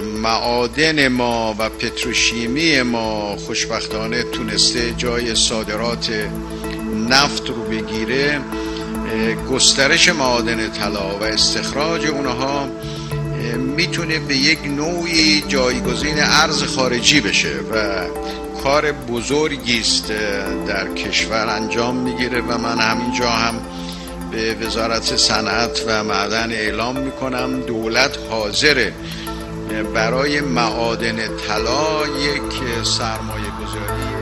معادن ما و پتروشیمی ما خوشبختانه تونسته جای صادرات نفت رو بگیره گسترش معادن طلا و استخراج اونها می‌تونه به یک نوعی جایگزین ارز خارجی بشه و کار بزرگی است در کشور انجام می‌گیره و من همینجا هم به وزارت صنعت و معدن اعلام می‌کنم دولت حاضره برای معادن طلا یک سرمایه گذاری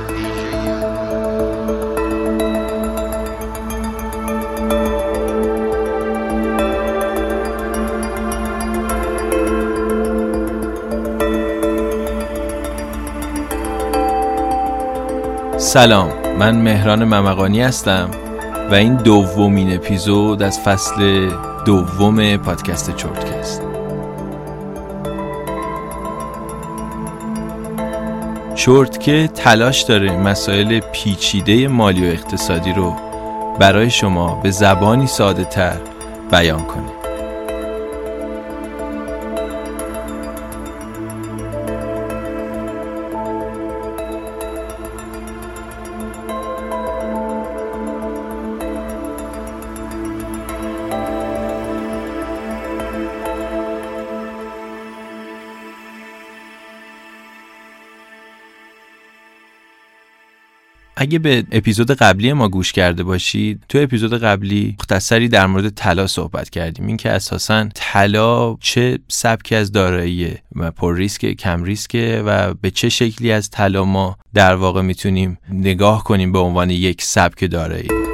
سلام من مهران ممقانی هستم و این دومین اپیزود از فصل دوم پادکست چرتکست چرت که تلاش داره مسائل پیچیده مالی و اقتصادی رو برای شما به زبانی ساده تر بیان کنه. اگه به اپیزود قبلی ما گوش کرده باشید تو اپیزود قبلی مختصری در مورد طلا صحبت کردیم. اینکه اساسا طلا چه سبکی از داراییه و پر ریسک کم ریسکه و به چه شکلی از طلا ما در واقع می‌تونیم نگاه کنیم به عنوان یک سبک دارایی.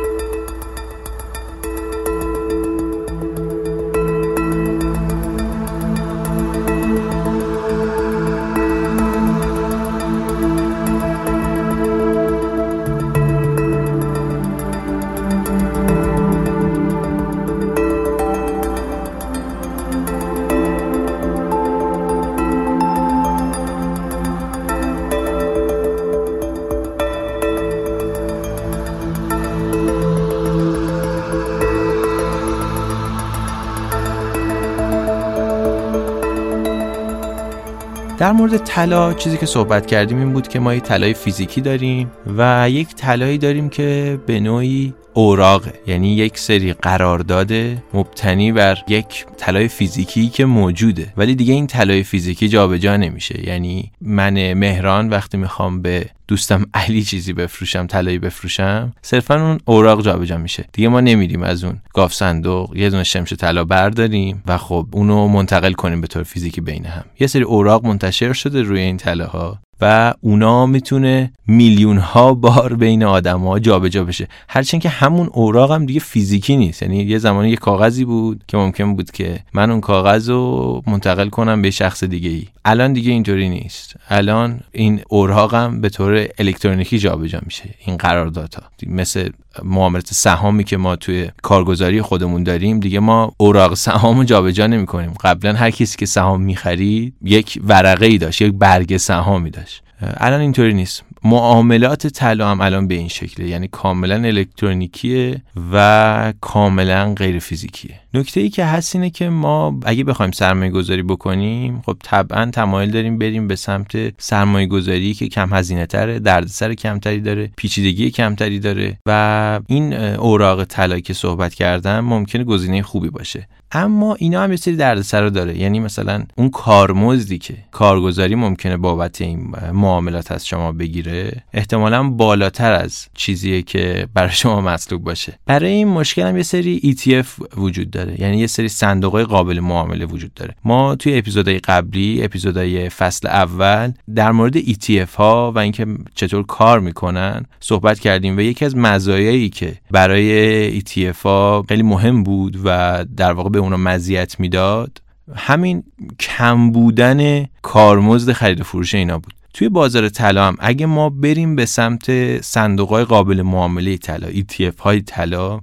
در مورد طلا چیزی که صحبت کردیم این بود که ما یک طلای فیزیکی داریم و یک طلایی داریم که به نوعی اوراقه یعنی یک سری قرارداد مبتنی بر یک طلای فیزیکی که موجوده. ولی دیگه این طلای فیزیکی جابجا نمیشه. یعنی من مهران وقتی می‌خوام به دوستم علی چیزی بفروشم طلایی بفروشم صرفا اون اوراق جابجا میشه. دیگه ما نمیریم از اون گاف صندوق یه دونه شمش طلا برداریم و خب اونو منتقل کنیم به طور فیزیکی بین هم. یه سری اوراق منتشر شده روی این طلاها. و اونا می‌تونه میلیون ها بار بین آدم ها جابجا بشه. هرچند که همون اوراق هم دیگه فیزیکی نیست. یعنی یه زمانی یه کاغذی بود که ممکن بود که من اون کاغذ رو منتقل کنم به شخص دیگه ای الان دیگه اینطوری نیست. الان این اوراق هم به طور الکترونیکی جابجا میشه. این قراردادها. مثل معاملات سهامی که ما توی کارگزاری خودمون داریم دیگه ما اوراق سهام رو جابجا نمی‌کنیم. قبلا هر کسی که سهام می‌خرید یک ورقه ای داشت یک برگ سهامی داشت. الان اینطوری نیست. معاملات طلا هم الان به این شکله یعنی کاملا الکترونیکیه و کاملا غیر فیزیکیه نکته ای که هست اینه که ما اگه بخوایم سرمایه گذاری بکنیم خب طبعا تمایل داریم بریم به سمت سرمایه گذاری که کم هزینه تره دردسر کمتری داره پیچیدگی کمتری داره و این اوراق طلایی که صحبت کردم ممکنه گزینه خوبی باشه. اما اینا هم یه سری دردسر داره. یعنی مثلا اون کارمزدی که کارگزاری ممکنه بابت این معاملات از شما بگیره احتمالا بالاتر از چیزیه که برای شما مطلوب باشه. برای این مشکل هم یه سری ETF وجود داره. یعنی یه سری صندوق قابل معامله وجود داره. ما توی اپیزودهای قبلی اپیزودهای فصل اول در مورد ETF ها و اینکه چطور کار می‌کنن صحبت کردیم و یکی از مزایایی که برای ETF ها خیلی مهم بود و در واقع به اونا مزیت می‌داد همین کم بودن کارمزد خرید و فروش اینا بود. توی بازار طلا هم اگه ما بریم به سمت صندوق های قابل معامله طلا ETF های طلا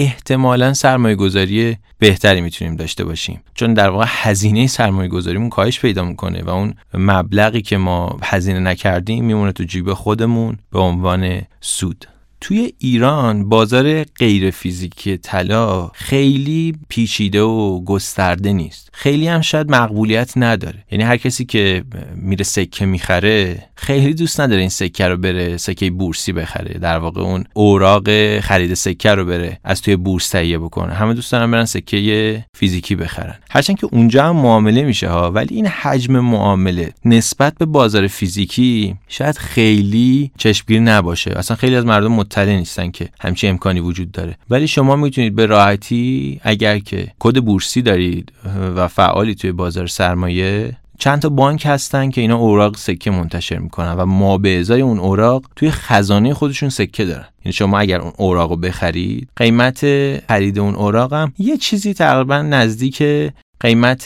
احتمالا سرمایه گذاری بهتری می‌تونیم داشته باشیم. چون در واقع هزینه سرمایه گذاریمون کاهش پیدا می‌کنه و اون مبلغی که ما هزینه نکردیم میمونه تو جیب خودمون به عنوان سود. توی ایران بازار غیر فیزیکی طلا خیلی پیچیده و گسترده نیست. خیلی هم شاید مقبولیت نداره. یعنی هر کسی که میره سکه می‌خره خیلی دوست نداره این سکه رو بره سکه بورسی بخره. در واقع اون اوراق خرید سکه رو بره از توی بورس تهیه بکنه. همه دوست دارن برن سکه فیزیکی بخرن. هرچند که اونجا هم معامله میشه ها ولی این حجم معامله نسبت به بازار فیزیکی شاید خیلی چشمگیر نباشه. اصلا خیلی از مردم مطلع نیستن که همچین امکانی وجود داره. ولی شما می‌تونید به راحتی اگر که کد بورسی دارید و فعالی توی بازار سرمایه چند تا بانک هستن که اینا اوراق سکه منتشر می‌کنن و ما به ازای اون اوراق توی خزانه خودشون سکه دارن. یعنی شما اگر اون اوراق رو بخرید قیمت خرید اون اوراق هم یه چیزی تقریبا نزدیک قیمت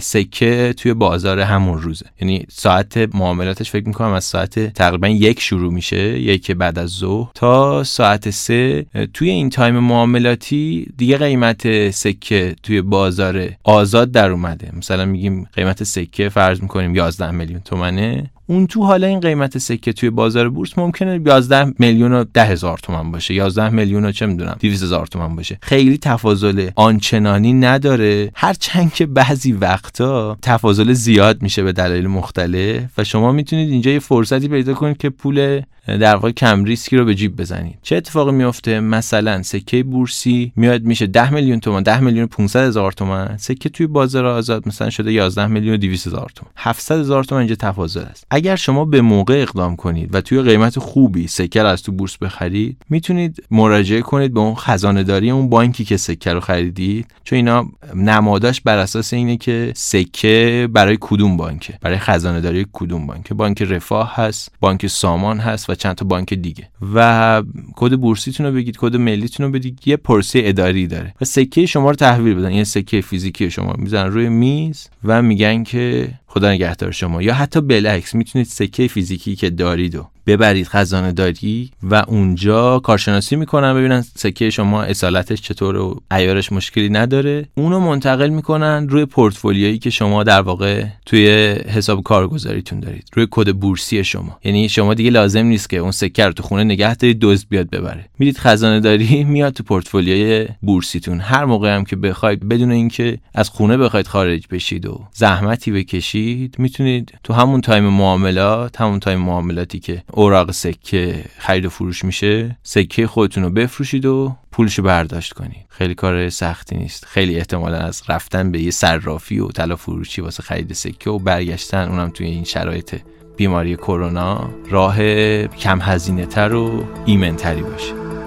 سکه توی بازار همون روزه. یعنی ساعت معاملاتش فکر می‌کنم از ساعت تقریبا یک شروع میشه یک بعد از ظهر تا ساعت سه. توی این time معاملاتی دیگه قیمت سکه توی بازار آزاد در اومده. مثلا میگیم قیمت سکه فرض می‌کنیم 11 میلیون تومنه. اون تو حالا این قیمت سکه توی بازار بورس ممکنه 11 میلیون و 10 هزار تومن باشه. 11 میلیون و چه می‌دونم 200 هزار تومن باشه. خیلی تفاضل آنچنانی نداره. هرچند که بعضی وقتا تفاضل زیاد میشه به دلایل مختلف و شما می‌تونید اینجا یه فرصتی پیدا کنید که پول در واقع کم ریسکی رو به جیب بزنید. چه اتفاقی میفته مثلا سکه بورسی میاد میشه 10 میلیون تومان 10 میلیون 500 هزار تومان سکه توی بازار آزاد مثلا شده 11 میلیون و 200 هزار تومان 700 هزار تومان اینجا تفاضل است. اگر شما به موقع اقدام کنید و توی قیمت خوبی سکه از تو بورس بخرید می‌تونید مراجعه کنید به اون خزانه داری اون بانکی که سکه رو خریدید. چون اینا نماداش بر اساس اینه که سکه برای کدوم بانکه؟ برای خزانه داری کدوم بانکه؟ بانک رفاه هست بانک سامان هست و چند تا بانک دیگه. و کد بورسیتون رو بگید کد ملیتون رو بدید یه پرسه اداری داره. و سکه شما رو تحویل بدن. یه سکه فیزیکی شما. می‌زنن روی میز و میگن که خدا نگهدار شما. یا حتی بالعکس می‌تونید سکه فیزیکی که دارید و ببرید خزانه داری و اونجا کارشناسی می‌کنن ببینن سکه شما اصالتش چطور و عیارش مشکلی نداره. اونو منتقل می‌کنن روی پورتفولیویی که شما در واقع توی حساب کارگزاریتون دارید روی کد بورسی شما. یعنی شما دیگه لازم نیست که اون سکه رو تو خونه نگه دارید دزد بیاد ببره. میرید خزانه داری میاد تو پورتفولیوی بورسیتون. هر موقع هم که بخواید بدون اینکه از خونه بخواید خارج بشید و زحمتی بکشید می‌تونید تو همون time معاملات همون time معاملاتی که اوراق سکه خرید و فروش میشه. سکه خودتون رو بفروشید و پولشو برداشت کنید. خیلی کار سختی نیست. خیلی احتمالا از رفتن به یه صرافی و طلا فروشی واسه خرید سکه و برگشتن اونم توی این شرایط بیماری کرونا راه کم هزینه تر و ایمنتری باشه.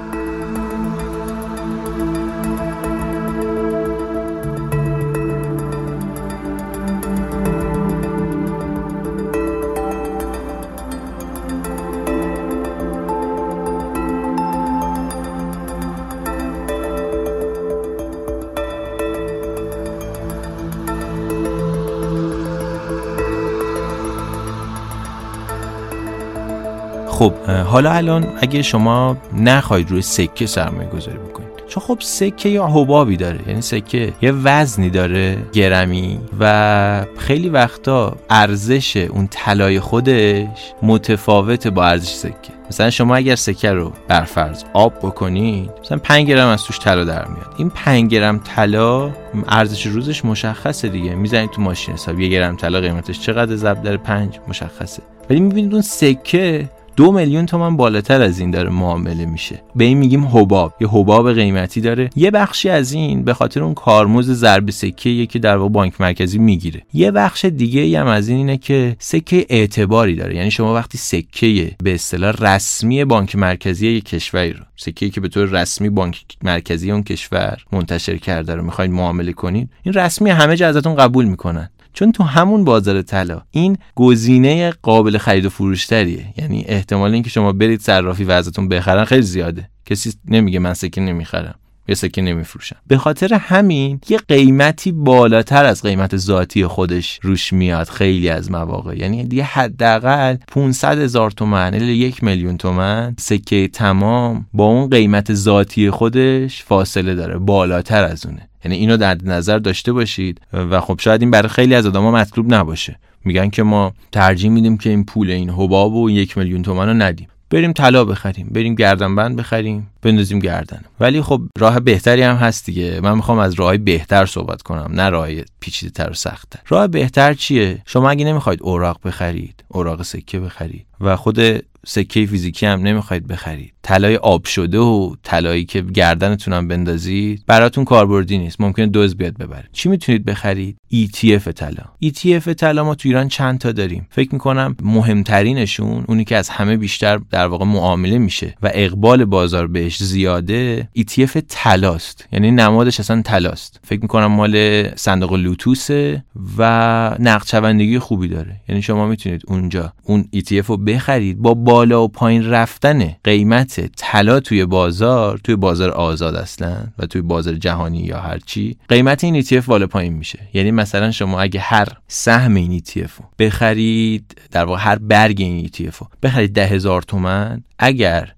خب حالا الان اگه شما نخواید روی سکه سرمایه گذاری بکنید چون خب سکه یا حبابی داره یعنی سکه یه وزنی داره گرمی و خیلی وقتا ارزش اون طلای خودش متفاوته با ارزش سکه. مثلا شما اگر سکه رو برفرض آب بکنید مثلا 5 گرم از توش طلا در میاد. این 5 گرم طلا ارزش روزش مشخصه دیگه. می‌زنید تو ماشین حساب یه گرم طلا قیمتش چقدر ضرب در 5 مشخصه. ولی می‌بینید اون سکه دو میلیون تومن بالاتر از این داره معامله میشه. به این میگیم حباب. یه حباب قیمتی داره. یه بخشی از این به خاطر اون کارمز ضرب سکه که در واقع بانک مرکزی می‌گیره. یه بخش دیگه هم از این اینه که سکه اعتباری داره. یعنی شما وقتی سکه به اصطلاح رسمی بانک مرکزی یک کشوری رو سکه که به طور رسمی بانک مرکزی اون کشور منتشر کرده رو می‌خواید معامله کنید این رسمی همه جا ازتون قبول می‌کنن. چون تو همون بازار طلا این گزینه قابل خرید و فروشتریه. یعنی احتمال اینکه شما برید صرافی و ازتون بخرن خیلی زیاده. کسی نمیگه من سکه نمی‌خرم یا سکه نمیفروشم. به خاطر همین یه قیمتی بالاتر از قیمت ذاتی خودش روش میاد خیلی از مواقع. یعنی دیگه حداقل 500 هزار تومن الی یک میلیون تومن سکه تمام با اون قیمت ذاتی خودش فاصله داره بالاتر از اونه. یعنی اینو در نظر داشته باشید. و خب شاید این برای خیلی از آدما مطلوب نباشه. میگن که ما ترجیح میدیم که این پول این حباب و یک میلیون تومن رو ندیم. بریم طلا بخریم بریم گردنبند بخریم بندازیم گردن. ولی خب راه بهتری هم هست دیگه. من می‌خوام از راه بهتر صحبت کنم نه راه پیچیده تر و سخت تر راه بهتر چیه؟ شما اگه نمی‌خواید اوراق بخرید اوراق سکه بخرید و خود سکه فیزیکی هم نمی‌خواید بخرید. طلای آب شده و طلایی که گردنتون هم بندازید براتون کاربردی نیست. ممکنه دوز بیاد ببره چی می‌تونید بخرید؟ ETF طلا. ETF طلا ما تو ایران چند تا داریم. فکر می‌کنم مهمترینشون اونی که از همه بیشتر در واقع معامله میشه و اقبال بازار بهش زیاده ETF طلاست. یعنی نمادش اصلا طلاست. فکر می‌کنم مال صندوق لوتوسه و نقد خوبی داره. یعنی شما می‌تونید اونجا اون ETF رو بخرید. با بالا و پایین رفتن قیمت طلا توی بازار توی بازار آزاد اصلا و توی بازار جهانی یا هر چی قیمت این ETF بالا پایین میشه. یعنی مثلا شما اگه هر سهم این ETF بخرید در واقع هر برگ این ETF بخرید ده هزار تومن اگر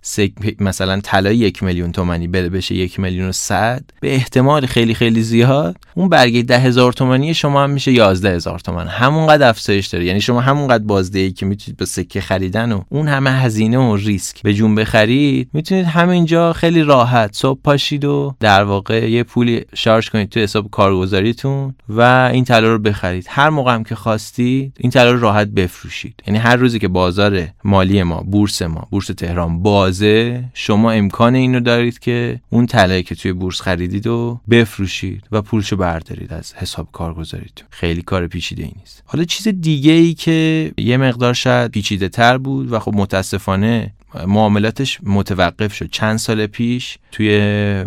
مثلا طلا یک میلیون تومنی بده بشه یک میلیون و صد به احتمال خیلی خیلی زیاد اون برگه ده هزار تومنی شما هم میشه یازده هزار تومن همونقدر افزایش داره. یعنی شما همونقدر بازدهی که می‌تونید به سکه خریدن و اون همه هزینه و ریسک به جون بخرید می‌تونید همینجا خیلی راحت صبح پاشید و در واقع یه پولی شارژ کنید تو حساب کارگزاریتون و این طلا رو بخرید. هر موقع هم که خواستید این طلا رو راحت بفروشید. یعنی هر روزی که بازار مالی ما بورس ما بورس تهران. بازه. شما امکان اینو دارید که اون طلایی که توی بورس خریدید و بفروشید و پولشو بردارید از حساب کارگزاریتون خیلی کار پیچیده ای نیست. حالا چیز دیگه ای که یه مقدار شاید پیچیده تر بود و خب متاسفانه معاملاتش متوقف شد. چند سال پیش توی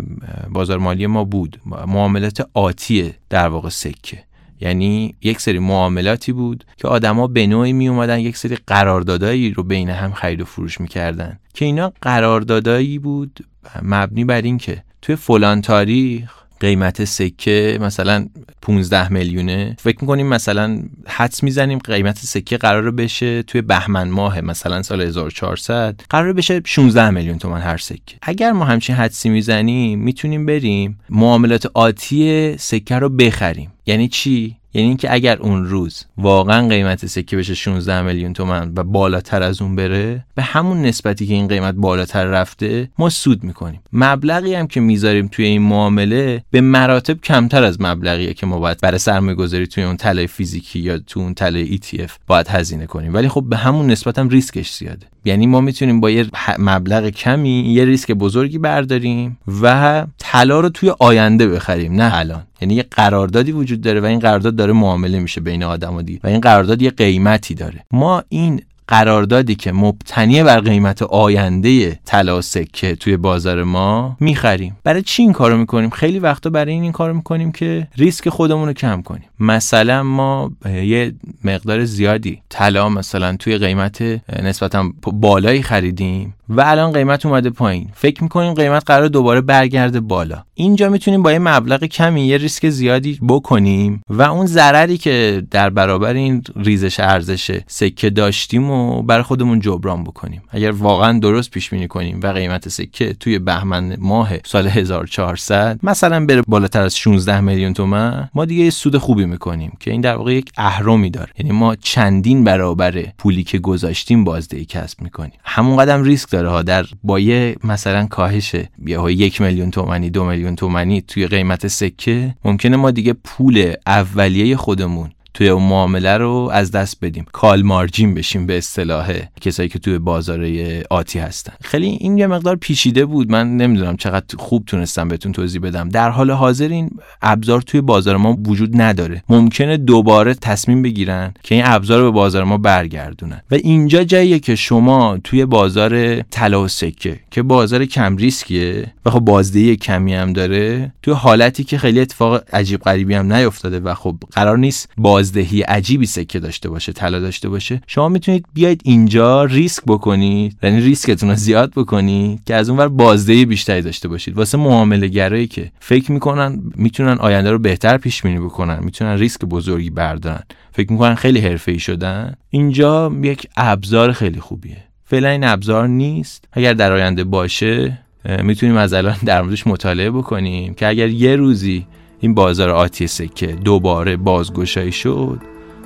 بازار مالی ما بود. معاملات آتی در واقع سکه. یعنی یک سری معاملاتی بود که آدما به نوعی می اومدن یک سری قراردادایی رو بین هم خرید و فروش می‌کردن. که اینا قراردادایی بود مبنی بر اینکه توی فلان تاریخ قیمت سکه مثلا 15 میلیونه فکر می‌کنیم مثلا حدس می‌زنیم قیمت سکه قرار بشه توی بهمن ماه مثلا سال 1400 قرار بشه 16 میلیون تومن هر سکه. اگر ما همچین حدسی می‌زنیم می‌تونیم بریم معاملات آتی سکه رو بخریم. یعنی چی؟ یعنی اینکه اگر اون روز واقعا قیمت سکه بشه 16 میلیون تومن و بالاتر از اون بره به همون نسبتی که این قیمت بالاتر رفته ما سود می‌کنیم. مبلغی هم که می‌ذاریم توی این معامله به مراتب کمتر از مبلغیه که ما باید برای سرمایه گذاری توی اون طلای فیزیکی یا تو اون طلای ETF باید هزینه کنیم. ولی خب به همون نسبت هم ریسکش زیاده. یعنی ما می‌تونیم با یه مبلغ کمی یه ریسک بزرگی برداریم و طلا رو توی آینده بخریم نه الان. یعنی یه قراردادی وجود داره و این قرارداد داره معامله میشه بین آدم و دی و این قرارداد یه قیمتی داره. ما این قراردادی که مبتنی بر قیمت آینده طلا سکه توی بازار ما می‌خریم. برای چی این کارو می‌کنیم؟ خیلی وقتا برای این این کارو می‌کنیم که ریسک خودمون رو کم کنیم. مثلا ما یه مقدار زیادی طلا مثلا توی قیمت نسبتا بالایی خریدیم. و الان قیمت اومده پایین. فکر می‌کنیم قیمت قرار دوباره برگرده بالا. اینجا می‌تونیم با یه مبلغ کمی یه ریسک زیادی بکنیم و اون ضرری که در برابر این ریزش ارزش سکه داشتیم و برای خودمون جبران بکنیم. اگر واقعا درست پیش بینی کنیم و قیمت سکه توی بهمن ماه سال 1400 مثلا بره بالاتر از 16 میلیون تومن ما دیگه سود خوبی می‌کنیم که این در واقع یک اهرمی داره. یعنی ما چندین برابر پولی که گذاشتیم بازدهی کسب می‌کنیم. همون قدم ریسک ها در با یه مثلا کاهش یا یک میلیون تومانی دو میلیون تومانی توی قیمت سکه. ممکنه ما دیگه پول اولیه خودمون توی اون معامله رو از دست بدیم. کال مارجین بشیم به اصطلاح کسایی که توی بازار آتی هستن. خیلی این یه مقدار پیچیده بود. من نمی‌دونم چقدر خوب تونستم بهتون توضیح بدم. در حال حاضر این ابزار توی بازار ما وجود نداره. ممکنه دوباره تصمیم بگیرن که این ابزار رو به بازار ما برگردونن. و اینجا جاییه که شما توی بازار طلا و سکه که بازار کم ریسکیه و خب بازدهی کمی هم داره توی حالتی که خیلی اتفاق عجیب غریبی هم نیفتاده و خب قرار نیست بازدهی عجیبی سکه داشته باشه طلا داشته باشه. شما می‌تونید بیاید اینجا ریسک بکنید یعنی ریسکتون رو زیاد بکنید که از اونور بازدهی بیشتری داشته باشید. واسه معامله گرایی که فکر می‌کنن می‌تونن آینده رو بهتر پیش بینی بکنن می‌تونن ریسک بزرگی بردارن. فکر می‌کنن خیلی حرفه‌ای شدن. اینجا یک ابزار خیلی خوبیه. فعلا این ابزار نیست. اگر در آینده باشه می‌تونیم از الان در موردش مطالعه بکنیم که اگر یه روزی این بازار آتی سکه دوباره بازگشایی شد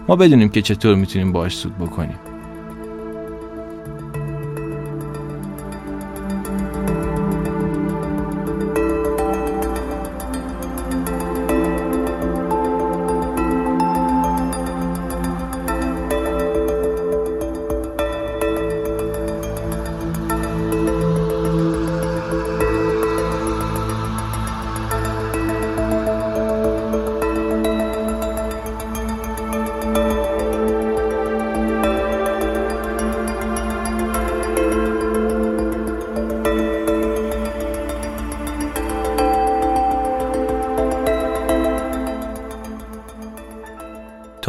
ما بدونیم که چطور می‌تونیم باش سود بکنیم.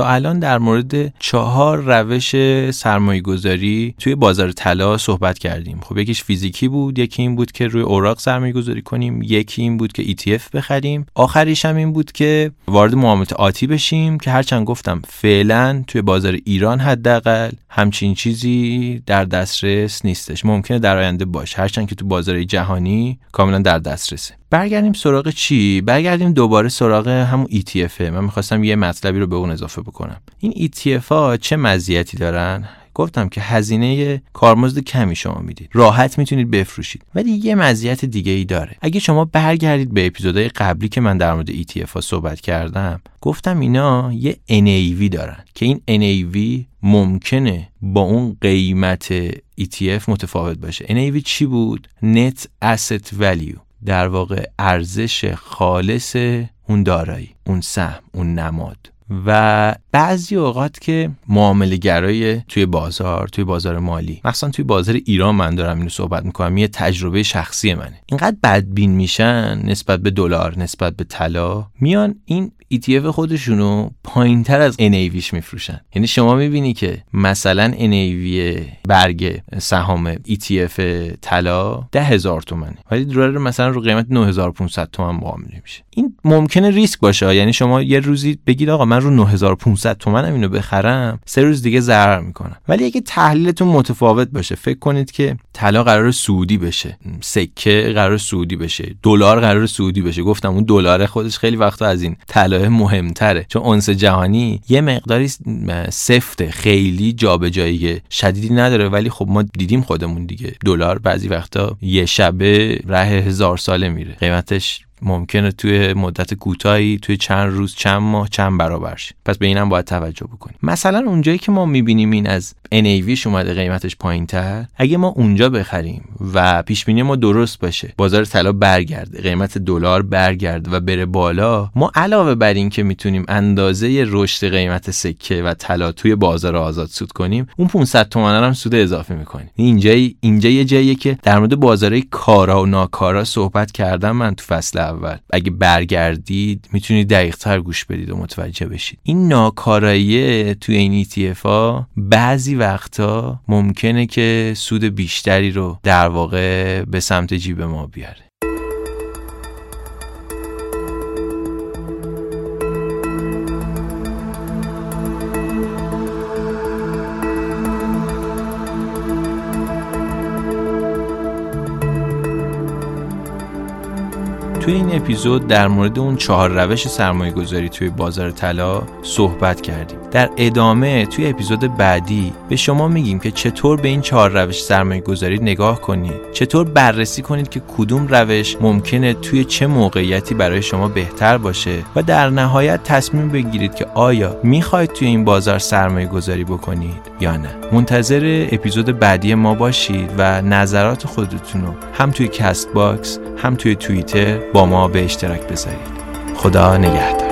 الان در مورد چهار روش سرمایه گذاری توی بازار طلا صحبت کردیم. خب یکیش فیزیکی بود یکی این بود که روی اوراق سرمایه گذاری کنیم یکی این بود که ETF بخریم. آخریش هم این بود که وارد معاملات آتی بشیم که هرچند گفتم فعلا توی بازار ایران حداقل همچین چیزی در دسترس نیستش. ممکنه در آینده باشه. هرچند که تو بازار جهانی کاملا در دسترسه. برگردیم سراغ چی؟ برگردیم دوباره سراغ همون ETF من می‌خواستم یه مطلبی رو به اون اضافه بکنم. این ETF ها چه مزیتی دارن؟ گفتم که هزینه کارمزد کمی شما می‌دید. راحت می‌تونید بفروشید. ولی یه مزیت دیگه ای داره. اگه شما برگردید به اپیزودهای قبلی که من در مورد ETF ها صحبت کردم گفتم اینا یه NAV دارن که این NAV ممکنه با اون قیمت ETF متفاوت باشه. NAV چی بود؟ Net Asset Value. در واقع ارزش خالص اون دارایی اون سهم اون نماد. و بعضی اوقات که معامله گرای توی بازار توی بازار مالی مثلا توی بازار ایران من دارم اینو صحبت می‌کنم یه تجربه شخصی منه. اینقدر بدبین میشن نسبت به دلار نسبت به طلا میان این ETF خودشونو پایین تر از NAVش میفروشن. یعنی شما می‌بینی که مثلا NAV برگ سهام ETF طلا ده هزار تومنه ولی دلار مثلا رو قیمت 9500 تومن معامله میشه این ممکنه ریسک باشه. یعنی شما یه روزی بگید آقا من رو 9500 تومنم اینو بخرم سه روز دیگه ضرر می‌کنم. ولی اگه تحلیلتون متفاوت باشه فکر کنید که طلا قرار سعودی بشه سکه قرار سعودی بشه دلار قرار سعودی بشه. گفتم اون دلار خودش خیلی وقتا از این طلا مهمتره. چون اونس جهانی یه مقداری سفته خیلی جابجایی شدیدی نداره ولی خب ما دیدیم خودمون دیگه. دلار بعضی وقتا یه شبه ره هزار ساله میره. قیمتش ممکنه توی مدت کوتاهی توی چند روز چند ماه چند برابر شه پس به اینم باید توجه بکنیم. مثلا اونجایی که ما می‌بینیم این از NAVش اومده قیمتش پایین تر اگه ما اونجا بخریم و پیش بینی ما درست باشه بازار طلا برگرده قیمت دلار برگرده و بره بالا ما علاوه بر این که می‌تونیم اندازه رشد قیمت سکه و طلا توی بازار آزاد سود کنیم اون 500 تومن هم سود اضافه می‌کنیم. اینجا اینجا یه جاییه که در مورد بازار کارا و ناکارا صحبت کردم من تو فصل اول. اگه برگردید می‌تونید دقیق تر گوش بدید و متوجه بشید. این ناکارایی توی این ETF ها بعضی وقتا ممکنه که سود بیشتری رو در واقع به سمت جیب ما بیاره. توی این اپیزود در مورد اون چهار روش سرمایه گذاری توی بازار طلا صحبت کردیم. در ادامه توی اپیزود بعدی به شما میگیم که چطور به این چهار روش سرمایه گذاری نگاه کنید. چطور بررسی کنید که کدوم روش ممکنه توی چه موقعیتی برای شما بهتر باشه و در نهایت تصمیم بگیرید که آیا می‌خواید توی این بازار سرمایه گذاری بکنید یا نه. منتظر اپیزود بعدی ما باشید و نظرات خودتون رو هم توی Castbox هم توی توییتر با ما به اشتراک بذارید. خدا نگهدار.